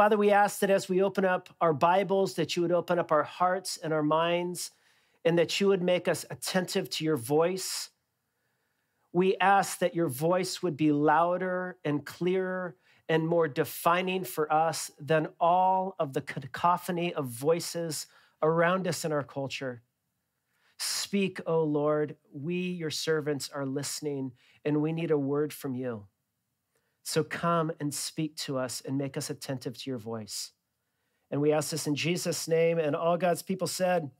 Father, we ask that as we open up our Bibles, that you would open up our hearts and our minds, and that you would make us attentive to your voice. We ask that your voice would be louder and clearer and more defining for us than all of the cacophony of voices around us in our culture. Speak, O Lord. We, your servants, are listening, and we need a word from you. So come and speak to us and make us attentive to your voice. And we ask this in Jesus' name. And all God's people said,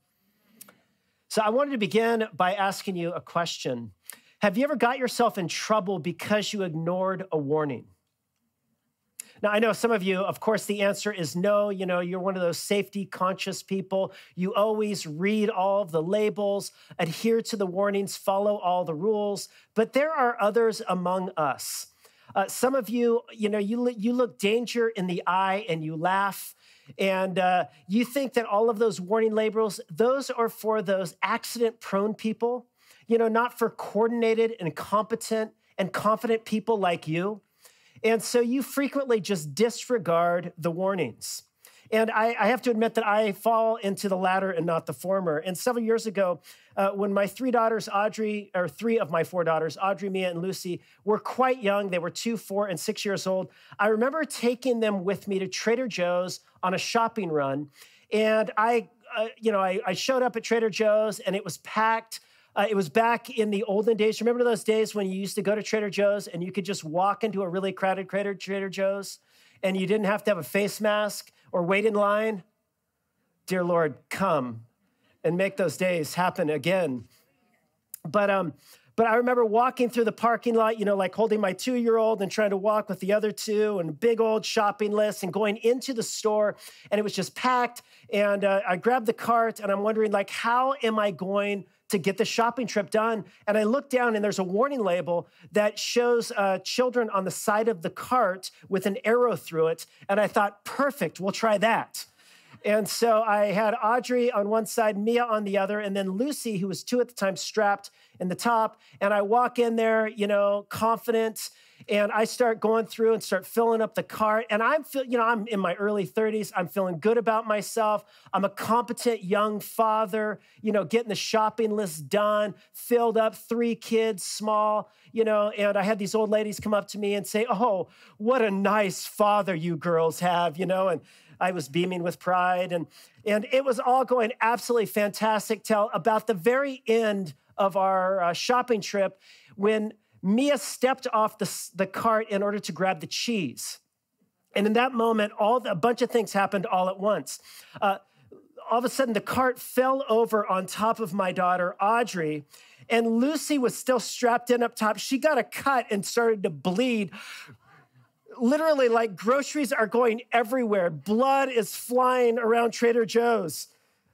So I wanted to begin by asking you a question. Have you ever got yourself in trouble because you ignored a warning? Now, I know some of you, of course, the answer is no. You know, you're one of those safety conscious people. You always read all of the labels, adhere to the warnings, follow all the rules. But there are others among us. Uh, some of you, you know, you, you look danger in the eye and you laugh. And uh, you think that all of those warning labels, those are for those accident prone people, you know, not for coordinated and competent and confident people like you. And so you frequently just disregard the warnings. And I, I, have to admit that I fall into the latter and not the former. And several years ago, uh, when my three daughters, Audrey, or three of my four daughters, Audrey, Mia, and Lucy, were quite young, they were two, four, and six years old, I remember taking them with me to Trader Joe's on a shopping run. And I, uh, you know, I, I showed up at Trader Joe's and it was packed uh, it was back in the olden days. Remember those days when you used to go to Trader Joe's and you could just walk into a really crowded Trader, Trader Joe's and you didn't have to have a face mask or wait in line? Dear Lord, come and make those days happen again. But um, but I remember walking through the parking lot, you know, like holding my two year old and trying to walk with the other two, and big old shopping list, and going into the store, and it was just packed. And uh, I grabbed the cart, and I'm wondering, like, how am I going to get the shopping trip done. And I look down and there's a warning label that shows uh, children on the side of the cart with an arrow through it. And I thought, perfect, we'll try that. And so I had Audrey on one side, Mia on the other, and then Lucy, who was two at the time, strapped in the top. And I walk in there, you know, confident and I start going through and start filling up the cart. And I'm feel, you know, I'm in my early 30s. I'm feeling good about myself. I'm a competent young father, you know, getting the shopping list done, filled up, three kids, small, you know, and I had these old ladies come up to me and say, Oh, what a nice father you girls have, you know, and I was beaming with pride. And and it was all going absolutely fantastic till about the very end of our uh, shopping trip when Mia stepped off the, the cart in order to grab the cheese. And in that moment, all the, a bunch of things happened all at once. Uh, all of a sudden, the cart fell over on top of my daughter, Audrey, and Lucy was still strapped in up top. She got a cut and started to bleed. Literally, like groceries are going everywhere. Blood is flying around Trader Joe's.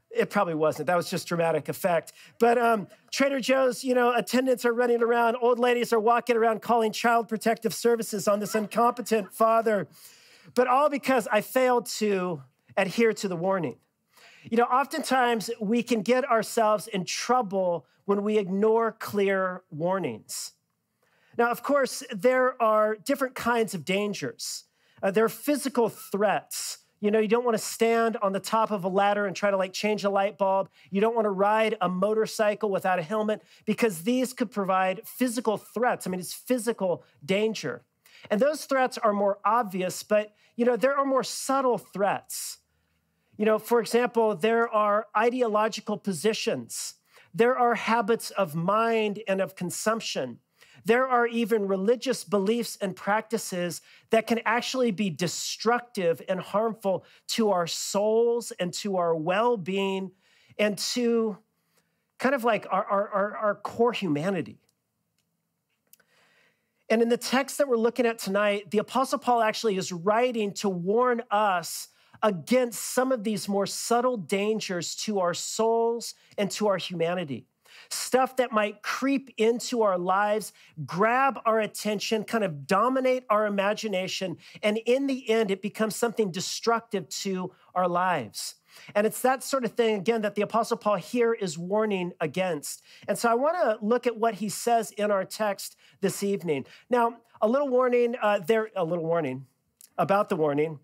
It probably wasn't. That was just dramatic effect. But um, Trader Joe's, you know, attendants are running around. Old ladies are walking around calling child protective services on this incompetent father. But all because I failed to adhere to the warning. You know, oftentimes we can get ourselves in trouble when we ignore clear warnings. Now, of course, there are different kinds of dangers. Uh, there are physical threats you know, you don't want to stand on the top of a ladder and try to like change a light bulb. You don't want to ride a motorcycle without a helmet because these could provide physical threats. I mean, it's physical danger. And those threats are more obvious, but you know, there are more subtle threats. You know, for example, there are ideological positions. There are habits of mind and of consumption. There are even religious beliefs and practices that can actually be destructive and harmful to our souls and to our well being and to kind of like our, our, our, core humanity. And in the text that we're looking at tonight, the Apostle Paul actually is writing to warn us against some of these more subtle dangers to our souls and to our humanity stuff that might creep into our lives, grab our attention, kind of dominate our imagination. And in the end, it becomes something destructive to our lives. And it's that sort of thing, again, that the Apostle Paul here is warning against. And so I want to look at what he says in our text this evening. Now, a little warning uh, there, a little warning about the warning.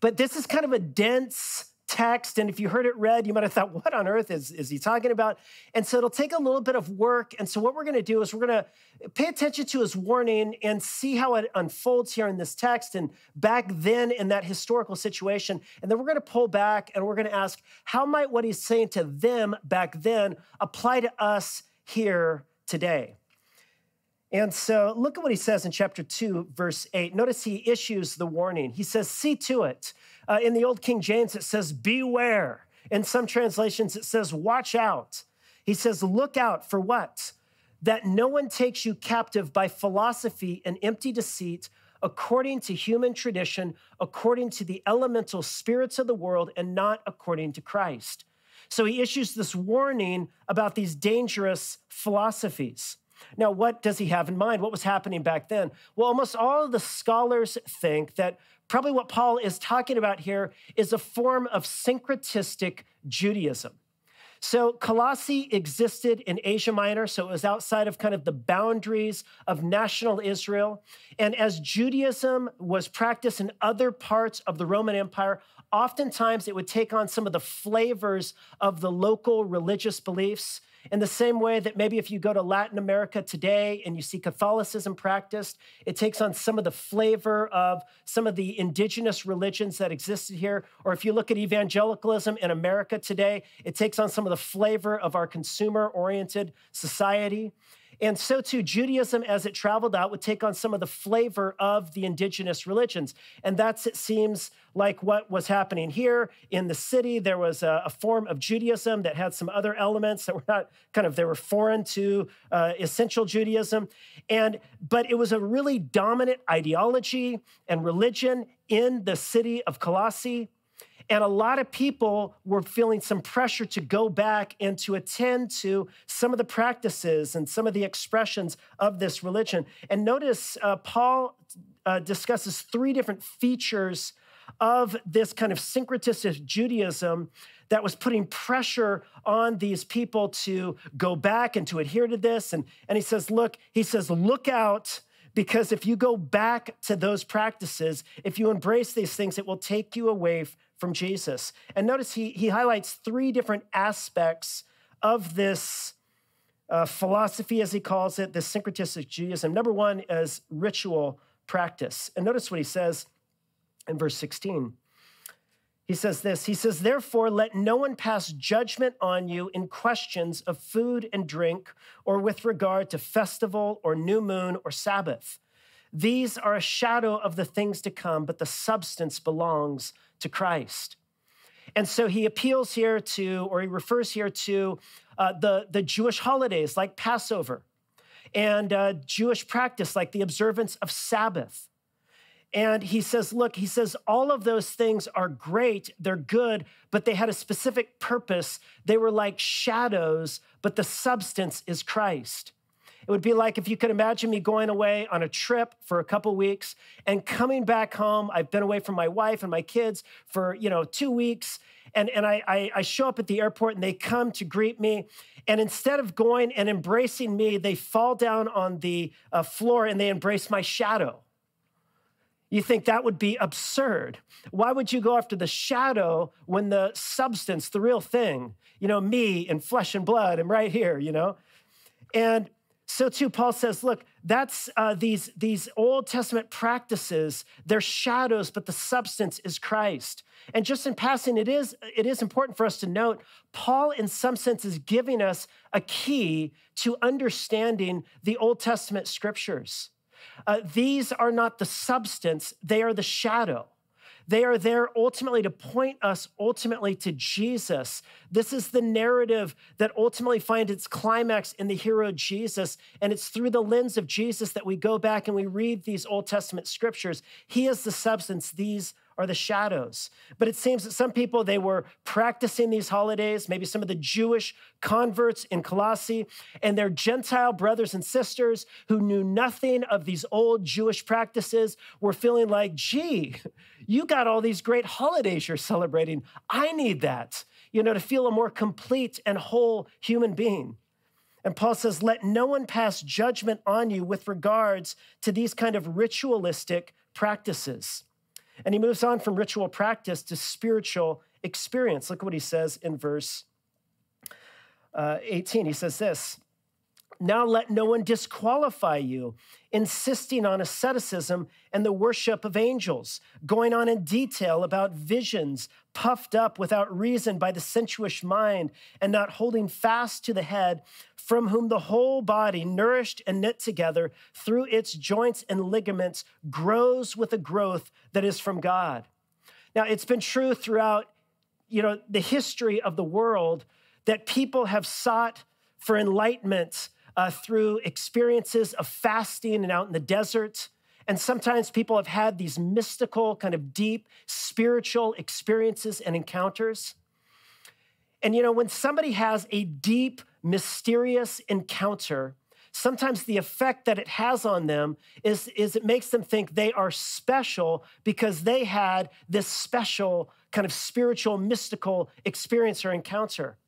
But this is kind of a dense text. And if you heard it read, you might have thought, what on earth is, is he talking about? And so it'll take a little bit of work. And so what we're going to do is we're going to pay attention to his warning and see how it unfolds here in this text and back then in that historical situation. And then we're going to pull back and we're going to ask, how might what he's saying to them back then apply to us here today? And so look at what he says in chapter 2, verse 8. Notice he issues the warning. He says, See to it. Uh, in the Old King James, it says, Beware. In some translations, it says, Watch out. He says, Look out for what? That no one takes you captive by philosophy and empty deceit, according to human tradition, according to the elemental spirits of the world, and not according to Christ. So he issues this warning about these dangerous philosophies. Now, what does he have in mind? What was happening back then? Well, almost all of the scholars think that probably what Paul is talking about here is a form of syncretistic Judaism. So Colossae existed in Asia Minor, so it was outside of kind of the boundaries of national Israel. And as Judaism was practiced in other parts of the Roman Empire, oftentimes it would take on some of the flavors of the local religious beliefs. In the same way that maybe if you go to Latin America today and you see Catholicism practiced, it takes on some of the flavor of some of the indigenous religions that existed here. Or if you look at evangelicalism in America today, it takes on some of the flavor of our consumer oriented society. And so too, Judaism, as it traveled out, would take on some of the flavor of the indigenous religions. And that's, it seems, like what was happening here in the city. There was a, a form of Judaism that had some other elements that were not kind of, they were foreign to uh, essential Judaism. And, but it was a really dominant ideology and religion in the city of Colossae. And a lot of people were feeling some pressure to go back and to attend to some of the practices and some of the expressions of this religion. And notice uh, Paul uh, discusses three different features of this kind of syncretistic Judaism that was putting pressure on these people to go back and to adhere to this. And, and he says, look, he says, look out because if you go back to those practices, if you embrace these things, it will take you away from Jesus. And notice he, he highlights three different aspects of this uh, philosophy, as he calls it, this syncretistic Judaism. Number one is ritual practice. And notice what he says in verse 16. He says this He says, Therefore, let no one pass judgment on you in questions of food and drink, or with regard to festival, or new moon, or Sabbath. These are a shadow of the things to come, but the substance belongs to Christ. And so he appeals here to, or he refers here to uh, the, the Jewish holidays like Passover and uh, Jewish practice like the observance of Sabbath. And he says, look, he says, all of those things are great, they're good, but they had a specific purpose. They were like shadows, but the substance is Christ. It would be like if you could imagine me going away on a trip for a couple weeks and coming back home. I've been away from my wife and my kids for, you know, two weeks. And, and I, I, I show up at the airport and they come to greet me. And instead of going and embracing me, they fall down on the uh, floor and they embrace my shadow. You think that would be absurd. Why would you go after the shadow when the substance, the real thing, you know, me and flesh and blood, am right here, you know? And so too, Paul says, look, that's uh, these, these Old Testament practices, they're shadows, but the substance is Christ. And just in passing, it is, it is important for us to note, Paul, in some sense, is giving us a key to understanding the Old Testament scriptures. Uh, these are not the substance, they are the shadow. They are there ultimately to point us ultimately to Jesus. This is the narrative that ultimately finds its climax in the hero Jesus. And it's through the lens of Jesus that we go back and we read these Old Testament scriptures. He is the substance, these are the shadows. But it seems that some people, they were practicing these holidays, maybe some of the Jewish converts in Colossae, and their Gentile brothers and sisters who knew nothing of these old Jewish practices were feeling like, gee, you got all these great holidays you're celebrating. I need that, you know, to feel a more complete and whole human being. And Paul says, let no one pass judgment on you with regards to these kind of ritualistic practices. And he moves on from ritual practice to spiritual experience. Look what he says in verse uh, 18. He says this Now let no one disqualify you, insisting on asceticism and the worship of angels, going on in detail about visions, puffed up without reason by the sensuous mind, and not holding fast to the head, from whom the whole body, nourished and knit together through its joints and ligaments, grows with a growth that is from God. Now, it's been true throughout you know, the history of the world that people have sought for enlightenment uh, through experiences of fasting and out in the desert. And sometimes people have had these mystical, kind of deep spiritual experiences and encounters. And you know, when somebody has a deep, mysterious encounter, sometimes the effect that it has on them is, is it makes them think they are special because they had this special kind of spiritual, mystical experience or encounter.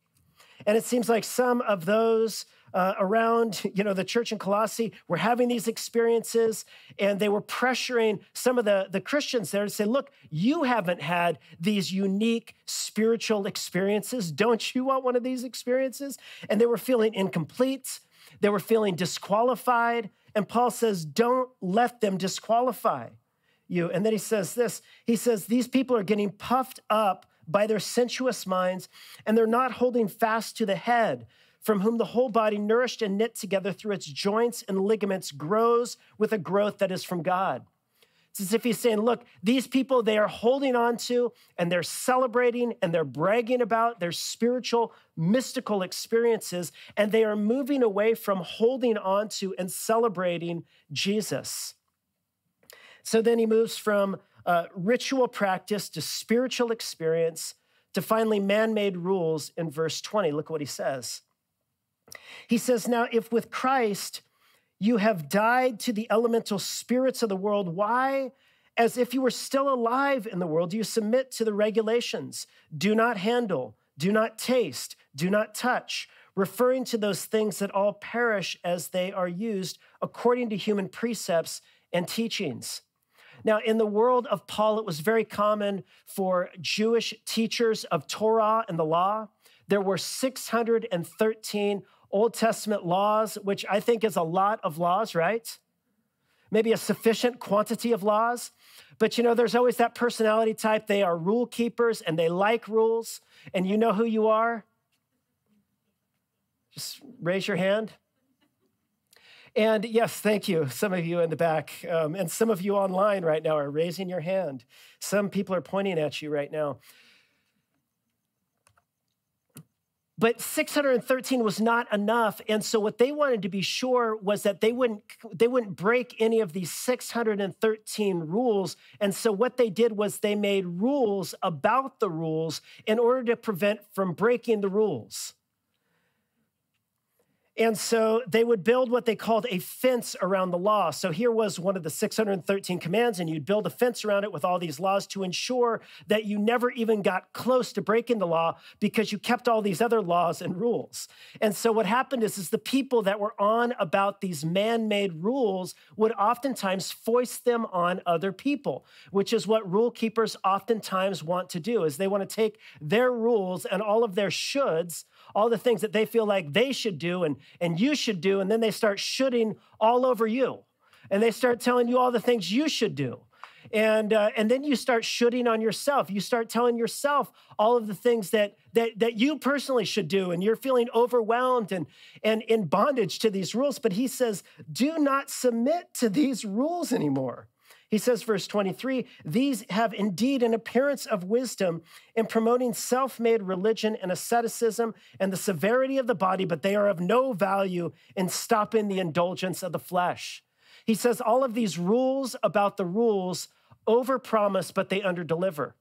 And it seems like some of those uh, around, you know, the church in Colossae were having these experiences, and they were pressuring some of the, the Christians there to say, "Look, you haven't had these unique spiritual experiences. Don't you want one of these experiences?" And they were feeling incomplete. They were feeling disqualified. And Paul says, "Don't let them disqualify." you. And then he says this he says, These people are getting puffed up by their sensuous minds, and they're not holding fast to the head, from whom the whole body, nourished and knit together through its joints and ligaments, grows with a growth that is from God. It's as if he's saying, Look, these people they are holding on to and they're celebrating and they're bragging about their spiritual, mystical experiences, and they are moving away from holding on to and celebrating Jesus. So then he moves from uh, ritual practice to spiritual experience to finally man made rules in verse 20. Look what he says. He says, Now, if with Christ you have died to the elemental spirits of the world, why, as if you were still alive in the world, do you submit to the regulations? Do not handle, do not taste, do not touch, referring to those things that all perish as they are used according to human precepts and teachings. Now, in the world of Paul, it was very common for Jewish teachers of Torah and the law. There were 613 Old Testament laws, which I think is a lot of laws, right? Maybe a sufficient quantity of laws. But you know, there's always that personality type. They are rule keepers and they like rules. And you know who you are? Just raise your hand. And yes, thank you. Some of you in the back, um, and some of you online right now are raising your hand. Some people are pointing at you right now. But 613 was not enough. And so what they wanted to be sure was that they wouldn't they wouldn't break any of these 613 rules. And so what they did was they made rules about the rules in order to prevent from breaking the rules. And so they would build what they called a fence around the law. So here was one of the 613 commands, and you'd build a fence around it with all these laws to ensure that you never even got close to breaking the law because you kept all these other laws and rules. And so what happened is, is the people that were on about these man-made rules would oftentimes foist them on other people, which is what rule keepers oftentimes want to do, is they want to take their rules and all of their shoulds all the things that they feel like they should do and, and you should do, and then they start shooting all over you. And they start telling you all the things you should do. And, uh, and then you start shooting on yourself. You start telling yourself all of the things that, that, that you personally should do, and you're feeling overwhelmed and, and in bondage to these rules. But he says, do not submit to these rules anymore. He says, verse 23 These have indeed an appearance of wisdom in promoting self made religion and asceticism and the severity of the body, but they are of no value in stopping the indulgence of the flesh. He says, All of these rules about the rules overpromise, but they underdeliver.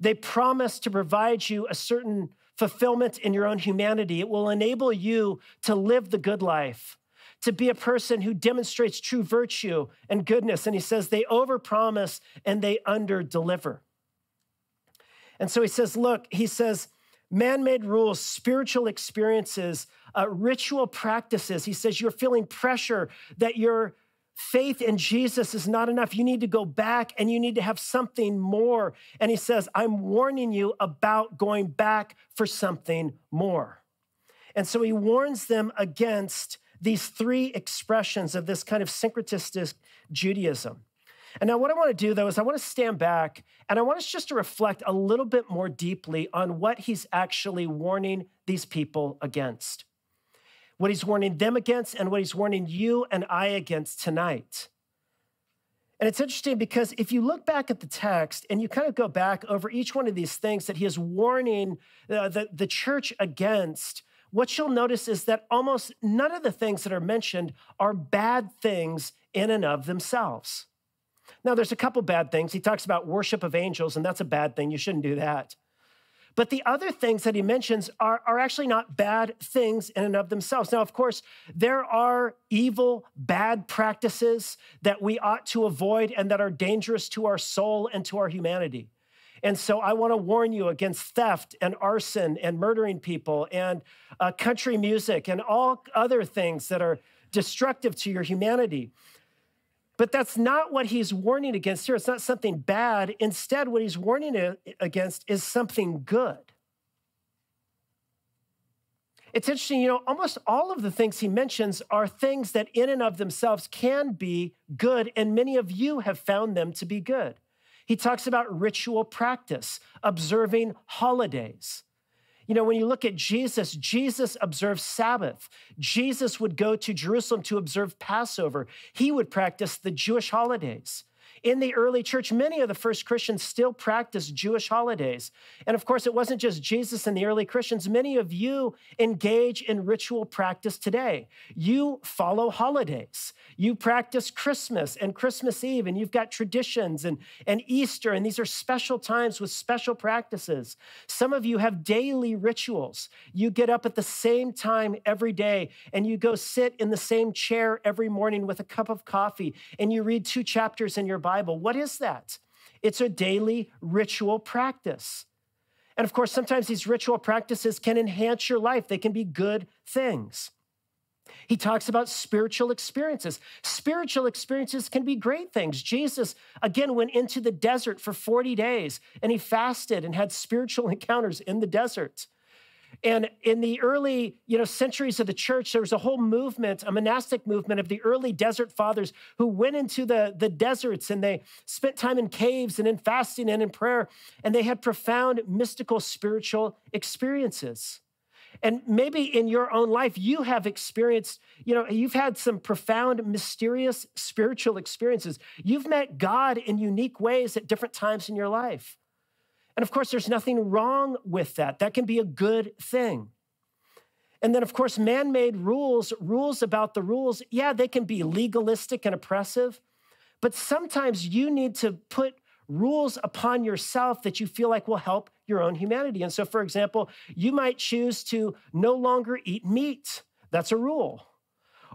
They promise to provide you a certain fulfillment in your own humanity. It will enable you to live the good life to be a person who demonstrates true virtue and goodness. And he says they overpromise and they underdeliver. And so he says, look, he says, man made rules, spiritual experiences, uh, ritual practices. He says, you're feeling pressure that you're faith in Jesus is not enough. You need to go back and you need to have something more. And he says, I'm warning you about going back for something more. And so he warns them against these three expressions of this kind of syncretistic Judaism. And now, what I want to do though is I want to stand back and I want us just to reflect a little bit more deeply on what he's actually warning these people against what he's warning them against and what he's warning you and I against tonight. And it's interesting because if you look back at the text and you kind of go back over each one of these things that he is warning uh, the, the church against, what you'll notice is that almost none of the things that are mentioned are bad things in and of themselves. Now, there's a couple bad things. He talks about worship of angels, and that's a bad thing. You shouldn't do that. But the other things that he mentions are, are actually not bad things in and of themselves. Now, of course, there are evil, bad practices that we ought to avoid and that are dangerous to our soul and to our humanity. And so I want to warn you against theft and arson and murdering people and uh, country music and all other things that are destructive to your humanity. But that's not what he's warning against here. It's not something bad. Instead, what he's warning against is something good. It's interesting, you know, almost all of the things he mentions are things that in and of themselves can be good, and many of you have found them to be good. He talks about ritual practice, observing holidays. You know, when you look at Jesus, Jesus observed Sabbath. Jesus would go to Jerusalem to observe Passover. He would practice the Jewish holidays. In the early church, many of the first Christians still practiced Jewish holidays. And of course, it wasn't just Jesus and the early Christians. Many of you engage in ritual practice today. You follow holidays. You practice Christmas and Christmas Eve, and you've got traditions and, and Easter, and these are special times with special practices. Some of you have daily rituals. You get up at the same time every day, and you go sit in the same chair every morning with a cup of coffee, and you read two chapters in your Bible. What is that? It's a daily ritual practice. And of course, sometimes these ritual practices can enhance your life, they can be good things. He talks about spiritual experiences. Spiritual experiences can be great things. Jesus, again, went into the desert for 40 days and he fasted and had spiritual encounters in the desert. And in the early, you know, centuries of the church, there was a whole movement, a monastic movement of the early desert fathers who went into the, the deserts and they spent time in caves and in fasting and in prayer, and they had profound mystical spiritual experiences. And maybe in your own life, you have experienced, you know, you've had some profound, mysterious spiritual experiences. You've met God in unique ways at different times in your life. And of course, there's nothing wrong with that. That can be a good thing. And then, of course, man made rules, rules about the rules, yeah, they can be legalistic and oppressive. But sometimes you need to put rules upon yourself that you feel like will help your own humanity. And so, for example, you might choose to no longer eat meat. That's a rule.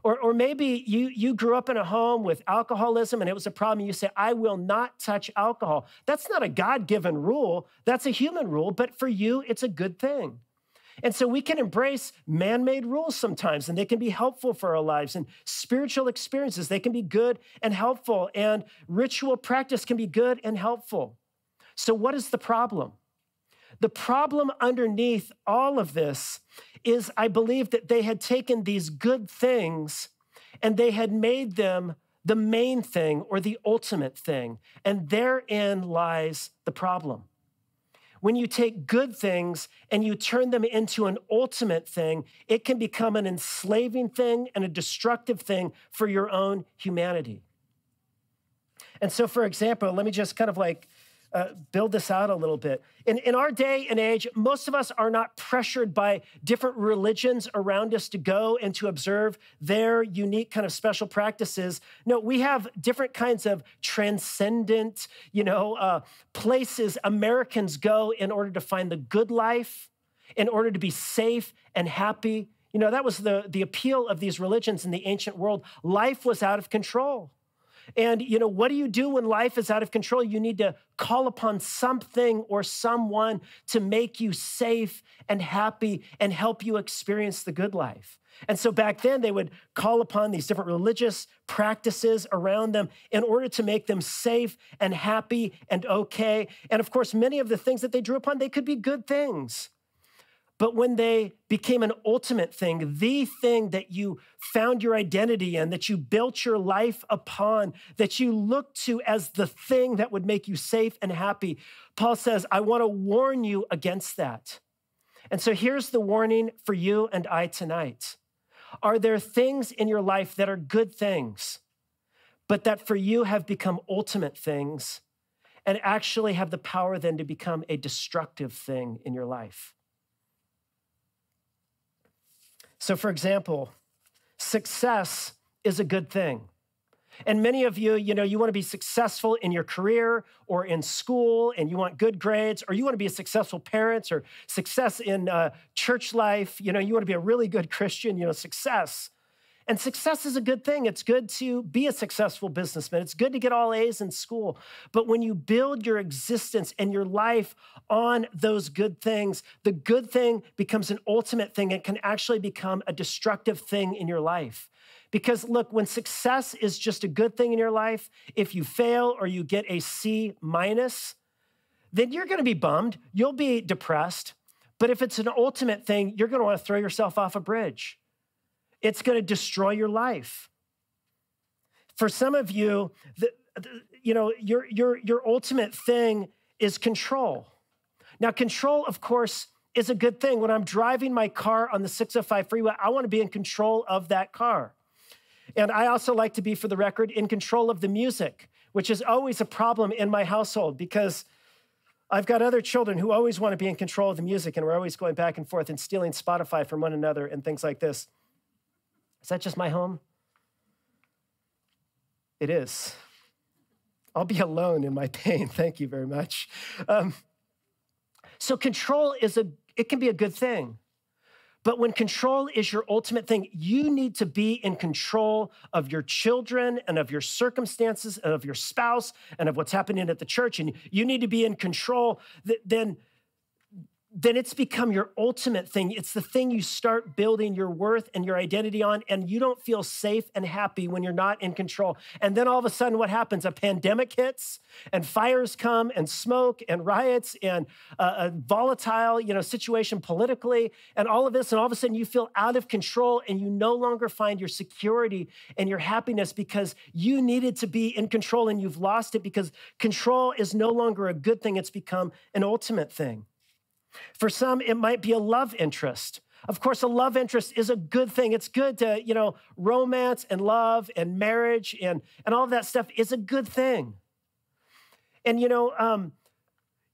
Or, or maybe you, you grew up in a home with alcoholism and it was a problem. You say, I will not touch alcohol. That's not a God given rule, that's a human rule, but for you, it's a good thing. And so we can embrace man made rules sometimes, and they can be helpful for our lives. And spiritual experiences, they can be good and helpful. And ritual practice can be good and helpful. So, what is the problem? The problem underneath all of this is I believe that they had taken these good things and they had made them the main thing or the ultimate thing. And therein lies the problem. When you take good things and you turn them into an ultimate thing, it can become an enslaving thing and a destructive thing for your own humanity. And so, for example, let me just kind of like uh, build this out a little bit. In, in our day and age, most of us are not pressured by different religions around us to go and to observe their unique kind of special practices. No, we have different kinds of transcendent, you know, uh, places Americans go in order to find the good life, in order to be safe and happy. You know, that was the, the appeal of these religions in the ancient world. Life was out of control. And, you know, what do you do when life is out of control? You need to call upon something or someone to make you safe and happy and help you experience the good life. And so back then, they would call upon these different religious practices around them in order to make them safe and happy and okay. And of course, many of the things that they drew upon, they could be good things. But when they became an ultimate thing, the thing that you found your identity in, that you built your life upon, that you looked to as the thing that would make you safe and happy, Paul says, I want to warn you against that. And so here's the warning for you and I tonight. Are there things in your life that are good things, but that for you have become ultimate things and actually have the power then to become a destructive thing in your life? So, for example, success is a good thing. And many of you, you know, you want to be successful in your career or in school and you want good grades, or you want to be a successful parent or success in uh, church life. You know, you want to be a really good Christian, you know, success. And success is a good thing. It's good to be a successful businessman. It's good to get all A's in school. But when you build your existence and your life on those good things, the good thing becomes an ultimate thing. It can actually become a destructive thing in your life. Because look, when success is just a good thing in your life, if you fail or you get a C minus, then you're going to be bummed. You'll be depressed. But if it's an ultimate thing, you're going to want to throw yourself off a bridge. It's going to destroy your life. For some of you, the, the, you know, your, your, your ultimate thing is control. Now, control, of course, is a good thing. When I'm driving my car on the 605 freeway, I want to be in control of that car. And I also like to be, for the record, in control of the music, which is always a problem in my household because I've got other children who always want to be in control of the music, and we're always going back and forth and stealing Spotify from one another and things like this. Is that just my home? It is. I'll be alone in my pain. Thank you very much. Um, so control is a it can be a good thing. But when control is your ultimate thing, you need to be in control of your children and of your circumstances and of your spouse and of what's happening at the church. And you need to be in control. Then then it's become your ultimate thing. It's the thing you start building your worth and your identity on, and you don't feel safe and happy when you're not in control. And then all of a sudden, what happens? A pandemic hits, and fires come, and smoke, and riots, and uh, a, volatile, you know, situation politically, and all of this, and all of a sudden, you feel out of control, and you no longer find your security and your happiness because you needed to be in control, and you've lost it because control is no longer a good thing; it's become an ultimate thing. For some, it might be a love interest. Of course, a love interest is a good thing. It's good to, you know, romance and love and marriage and, and all of that stuff is a good thing. And, you know, um,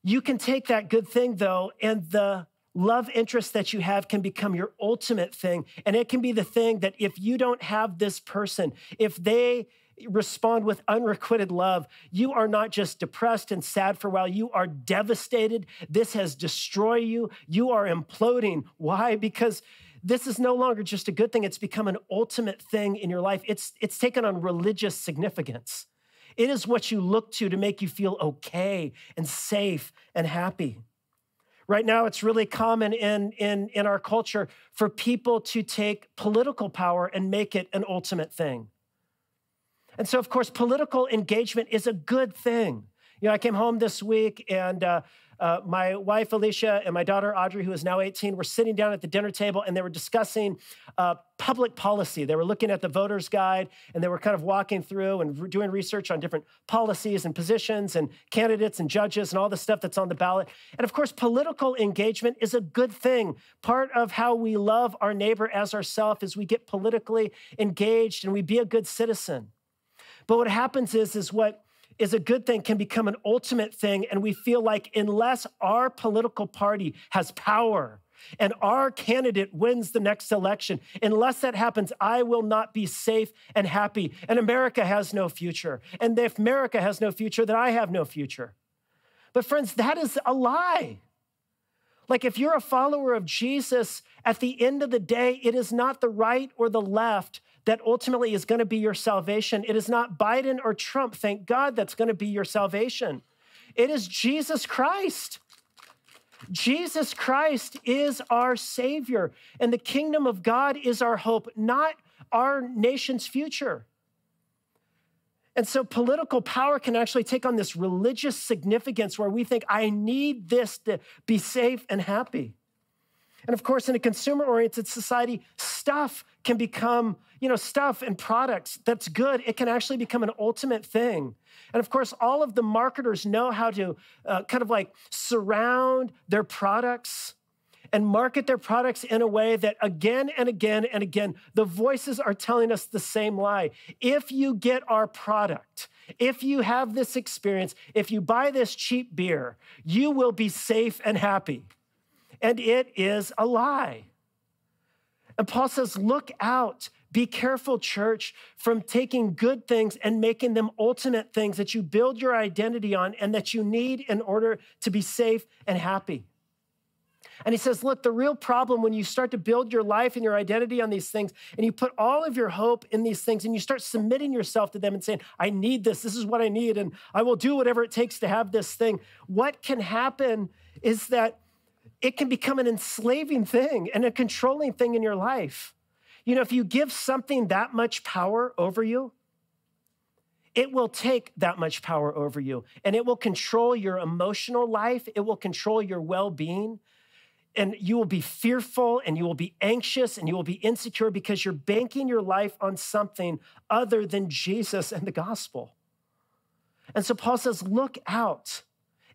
you can take that good thing, though, and the love interest that you have can become your ultimate thing. And it can be the thing that if you don't have this person, if they respond with unrequited love, you are not just depressed and sad for a while, you are devastated. This has destroyed you. You are imploding. Why? Because this is no longer just a good thing, it's become an ultimate thing in your life. It's, it's taken on religious significance. It is what you look to to make you feel okay and safe and happy. Right now, it's really common in, in, in our culture for people to take political power and make it an ultimate thing. And so, of course, political engagement is a good thing. You know, I came home this week and uh, uh, my wife Alicia and my daughter Audrey, who is now 18, were sitting down at the dinner table and they were discussing uh, public policy. They were looking at the voter's guide and they were kind of walking through and re- doing research on different policies and positions and candidates and judges and all the stuff that's on the ballot. And of course, political engagement is a good thing. Part of how we love our neighbor as ourselves is we get politically engaged and we be a good citizen. But what happens is, is what is a good thing can become an ultimate thing. And we feel like unless our political party has power and our candidate wins the next election, unless that happens, I will not be safe and happy. And America has no future. And if America has no future, then I have no future. But friends, that is a lie. Like, if you're a follower of Jesus, at the end of the day, it is not the right or the left that ultimately is going to be your salvation. It is not Biden or Trump, thank God, that's going to be your salvation. It is Jesus Christ. Jesus Christ is our Savior, and the kingdom of God is our hope, not our nation's future. And so political power can actually take on this religious significance where we think, I need this to be safe and happy. And of course, in a consumer oriented society, stuff can become, you know, stuff and products that's good. It can actually become an ultimate thing. And of course, all of the marketers know how to uh, kind of like surround their products and market their products in a way that again and again and again, the voices are telling us the same lie. If you get our product, if you have this experience, if you buy this cheap beer, you will be safe and happy and it is a lie. And Paul says, Look out. Be careful, church, from taking good things and making them ultimate things that you build your identity on and that you need in order to be safe and happy. And he says, Look, the real problem when you start to build your life and your identity on these things, and you put all of your hope in these things, and you start submitting yourself to them and saying, I need this, this is what I need, and I will do whatever it takes to have this thing, what can happen is that it can become an enslaving thing and a controlling thing in your life. You know, if you give something that much power over you, it will take that much power over you and it will control your emotional life. It will control your well being. And you will be fearful and you will be anxious and you will be insecure because you're banking your life on something other than Jesus and the gospel. And so Paul says, Look out.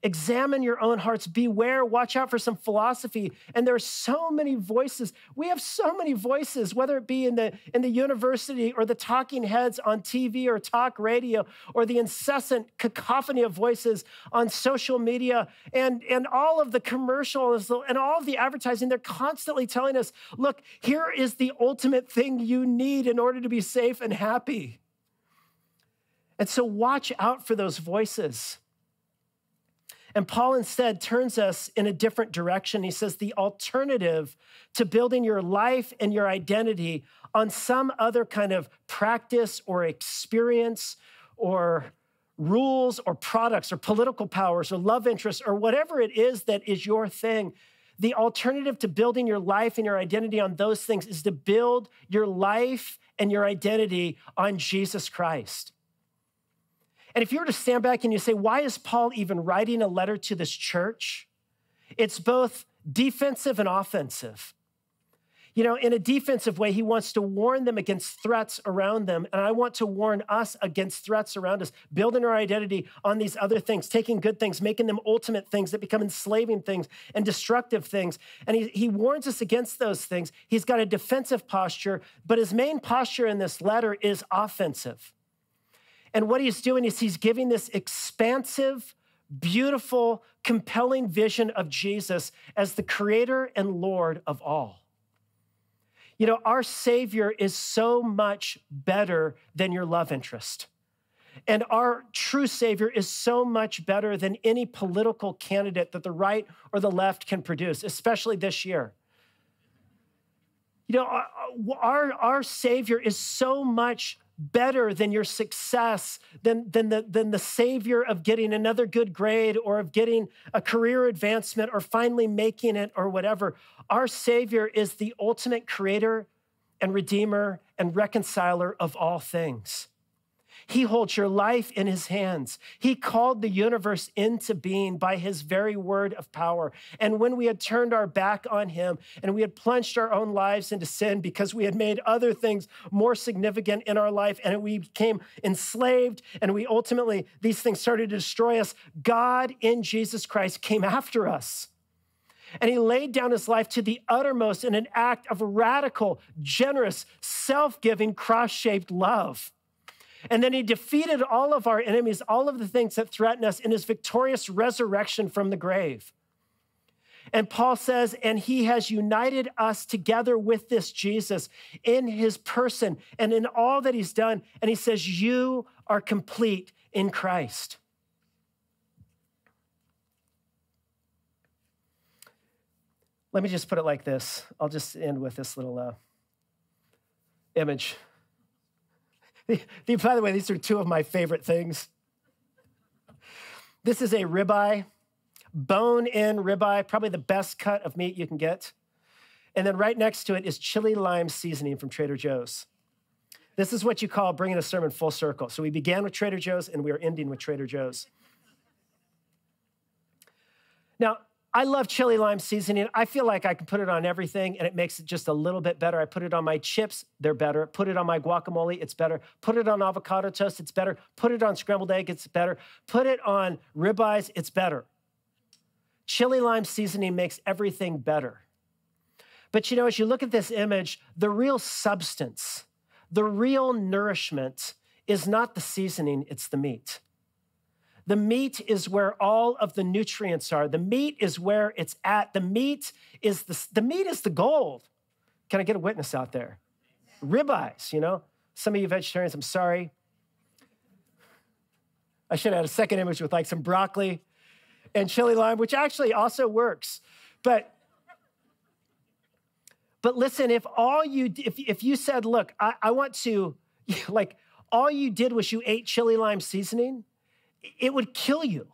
Examine your own hearts. Beware. Watch out for some philosophy. And there are so many voices. We have so many voices, whether it be in the, in the university or the talking heads on TV or talk radio or the incessant cacophony of voices on social media and, and all of the commercials and all of the advertising. They're constantly telling us look, here is the ultimate thing you need in order to be safe and happy. And so watch out for those voices. And Paul instead turns us in a different direction. He says the alternative to building your life and your identity on some other kind of practice or experience or rules or products or political powers or love interests or whatever it is that is your thing. The alternative to building your life and your identity on those things is to build your life and your identity on Jesus Christ. And if you were to stand back and you say, why is Paul even writing a letter to this church? It's both defensive and offensive. You know, in a defensive way, he wants to warn them against threats around them. And I want to warn us against threats around us, building our identity on these other things, taking good things, making them ultimate things that become enslaving things and destructive things. And he, he warns us against those things. He's got a defensive posture, but his main posture in this letter is offensive. And what he's doing is he's giving this expansive, beautiful, compelling vision of Jesus as the creator and Lord of all. You know, our Savior is so much better than your love interest. And our true Savior is so much better than any political candidate that the right or the left can produce, especially this year. You know, our, our Savior is so much better than your success, than, than, the, than the savior of getting another good grade or of getting a career advancement or finally making it or whatever. Our Savior is the ultimate creator and redeemer and reconciler of all things. He holds your life in his hands. He called the universe into being by his very word of power. And when we had turned our back on him and we had plunged our own lives into sin because we had made other things more significant in our life and we became enslaved and we ultimately, these things started to destroy us, God in Jesus Christ came after us. And he laid down his life to the uttermost in an act of radical, generous, self giving, cross shaped love. And then he defeated all of our enemies, all of the things that threaten us in his victorious resurrection from the grave. And Paul says, and he has united us together with this Jesus in his person and in all that he's done. And he says, You are complete in Christ. Let me just put it like this. I'll just end with this little uh, image. By the way, these are two of my favorite things. This is a ribeye, bone in ribeye, probably the best cut of meat you can get. And then right next to it is chili lime seasoning from Trader Joe's. This is what you call bringing a sermon full circle. So we began with Trader Joe's and we are ending with Trader Joe's. Now, I love chili lime seasoning. I feel like I can put it on everything and it makes it just a little bit better. I put it on my chips, they're better. Put it on my guacamole, it's better. Put it on avocado toast, it's better. Put it on scrambled egg, it's better. Put it on ribeyes, it's better. Chili lime seasoning makes everything better. But you know, as you look at this image, the real substance, the real nourishment is not the seasoning, it's the meat. The meat is where all of the nutrients are. The meat is where it's at. The meat is the, the meat is the gold. Can I get a witness out there? Ribeyes, you know? Some of you vegetarians, I'm sorry. I should have had a second image with like some broccoli and chili lime, which actually also works. But but listen, if all you if if you said, look, I, I want to like all you did was you ate chili lime seasoning, it would kill you.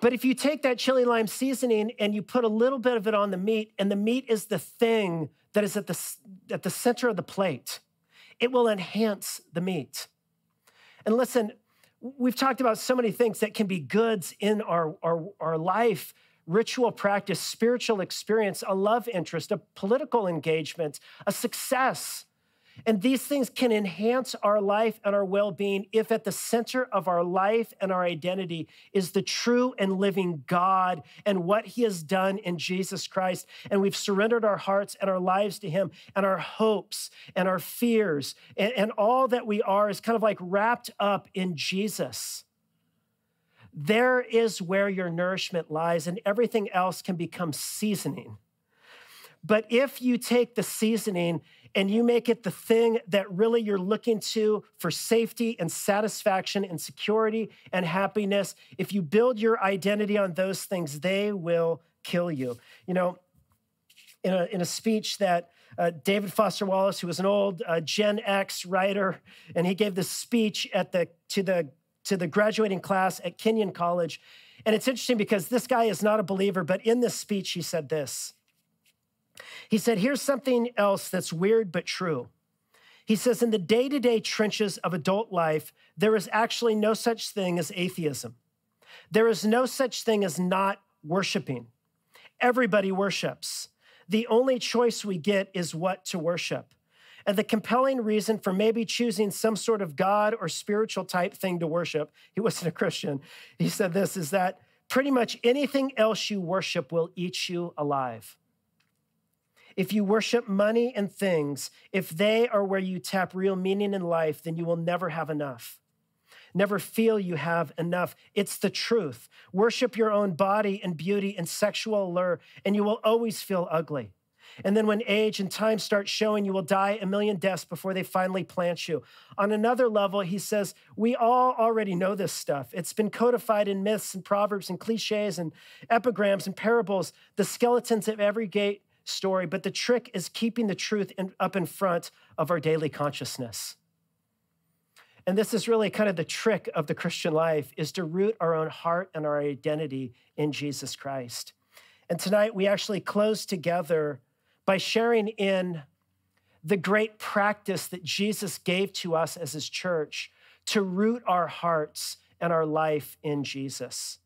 But if you take that chili lime seasoning and you put a little bit of it on the meat, and the meat is the thing that is at the, at the center of the plate, it will enhance the meat. And listen, we've talked about so many things that can be goods in our, our, our life ritual practice, spiritual experience, a love interest, a political engagement, a success. And these things can enhance our life and our well being if at the center of our life and our identity is the true and living God and what He has done in Jesus Christ. And we've surrendered our hearts and our lives to Him, and our hopes and our fears and, and all that we are is kind of like wrapped up in Jesus. There is where your nourishment lies, and everything else can become seasoning. But if you take the seasoning and you make it the thing that really you're looking to for safety and satisfaction and security and happiness, if you build your identity on those things, they will kill you. You know, in a, in a speech that uh, David Foster Wallace, who was an old uh, Gen X writer, and he gave this speech at the to the to the graduating class at Kenyon College. And it's interesting because this guy is not a believer, but in this speech, he said this. He said, Here's something else that's weird but true. He says, In the day to day trenches of adult life, there is actually no such thing as atheism. There is no such thing as not worshiping. Everybody worships. The only choice we get is what to worship. And the compelling reason for maybe choosing some sort of God or spiritual type thing to worship, he wasn't a Christian. He said this is that pretty much anything else you worship will eat you alive. If you worship money and things, if they are where you tap real meaning in life, then you will never have enough. Never feel you have enough. It's the truth. Worship your own body and beauty and sexual allure, and you will always feel ugly. And then when age and time start showing, you will die a million deaths before they finally plant you. On another level, he says, we all already know this stuff. It's been codified in myths and proverbs and cliches and epigrams and parables, the skeletons of every gate story, but the trick is keeping the truth in, up in front of our daily consciousness. And this is really kind of the trick of the Christian life is to root our own heart and our identity in Jesus Christ. And tonight we actually close together by sharing in the great practice that Jesus gave to us as his church to root our hearts and our life in Jesus.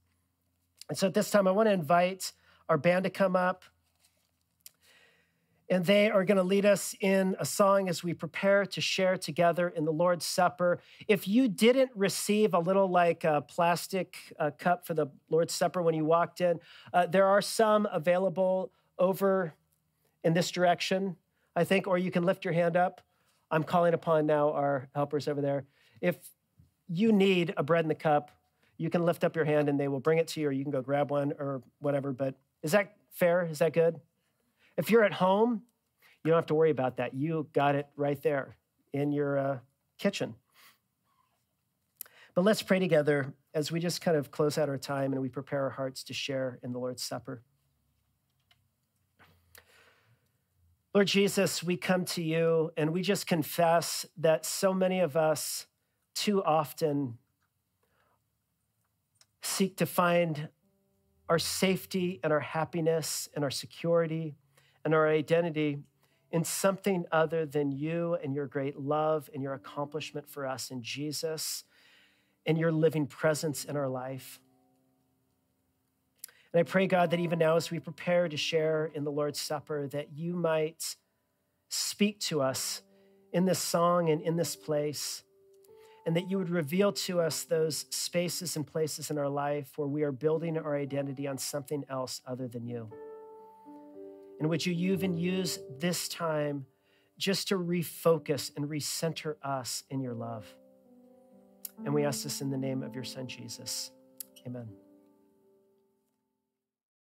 And so at this time, I want to invite our band to come up and they are going to lead us in a song as we prepare to share together in the Lord's Supper. If you didn't receive a little like a plastic uh, cup for the Lord's Supper when you walked in, uh, there are some available over in this direction, I think, or you can lift your hand up. I'm calling upon now our helpers over there. If you need a bread in the cup, you can lift up your hand and they will bring it to you, or you can go grab one or whatever. But is that fair? Is that good? If you're at home, you don't have to worry about that. You got it right there in your uh, kitchen. But let's pray together as we just kind of close out our time and we prepare our hearts to share in the Lord's Supper. Lord Jesus, we come to you and we just confess that so many of us too often seek to find our safety and our happiness and our security and our identity in something other than you and your great love and your accomplishment for us in Jesus and your living presence in our life. And I pray, God, that even now as we prepare to share in the Lord's Supper, that you might speak to us in this song and in this place, and that you would reveal to us those spaces and places in our life where we are building our identity on something else other than you. And would you even use this time just to refocus and recenter us in your love? And we ask this in the name of your son, Jesus. Amen.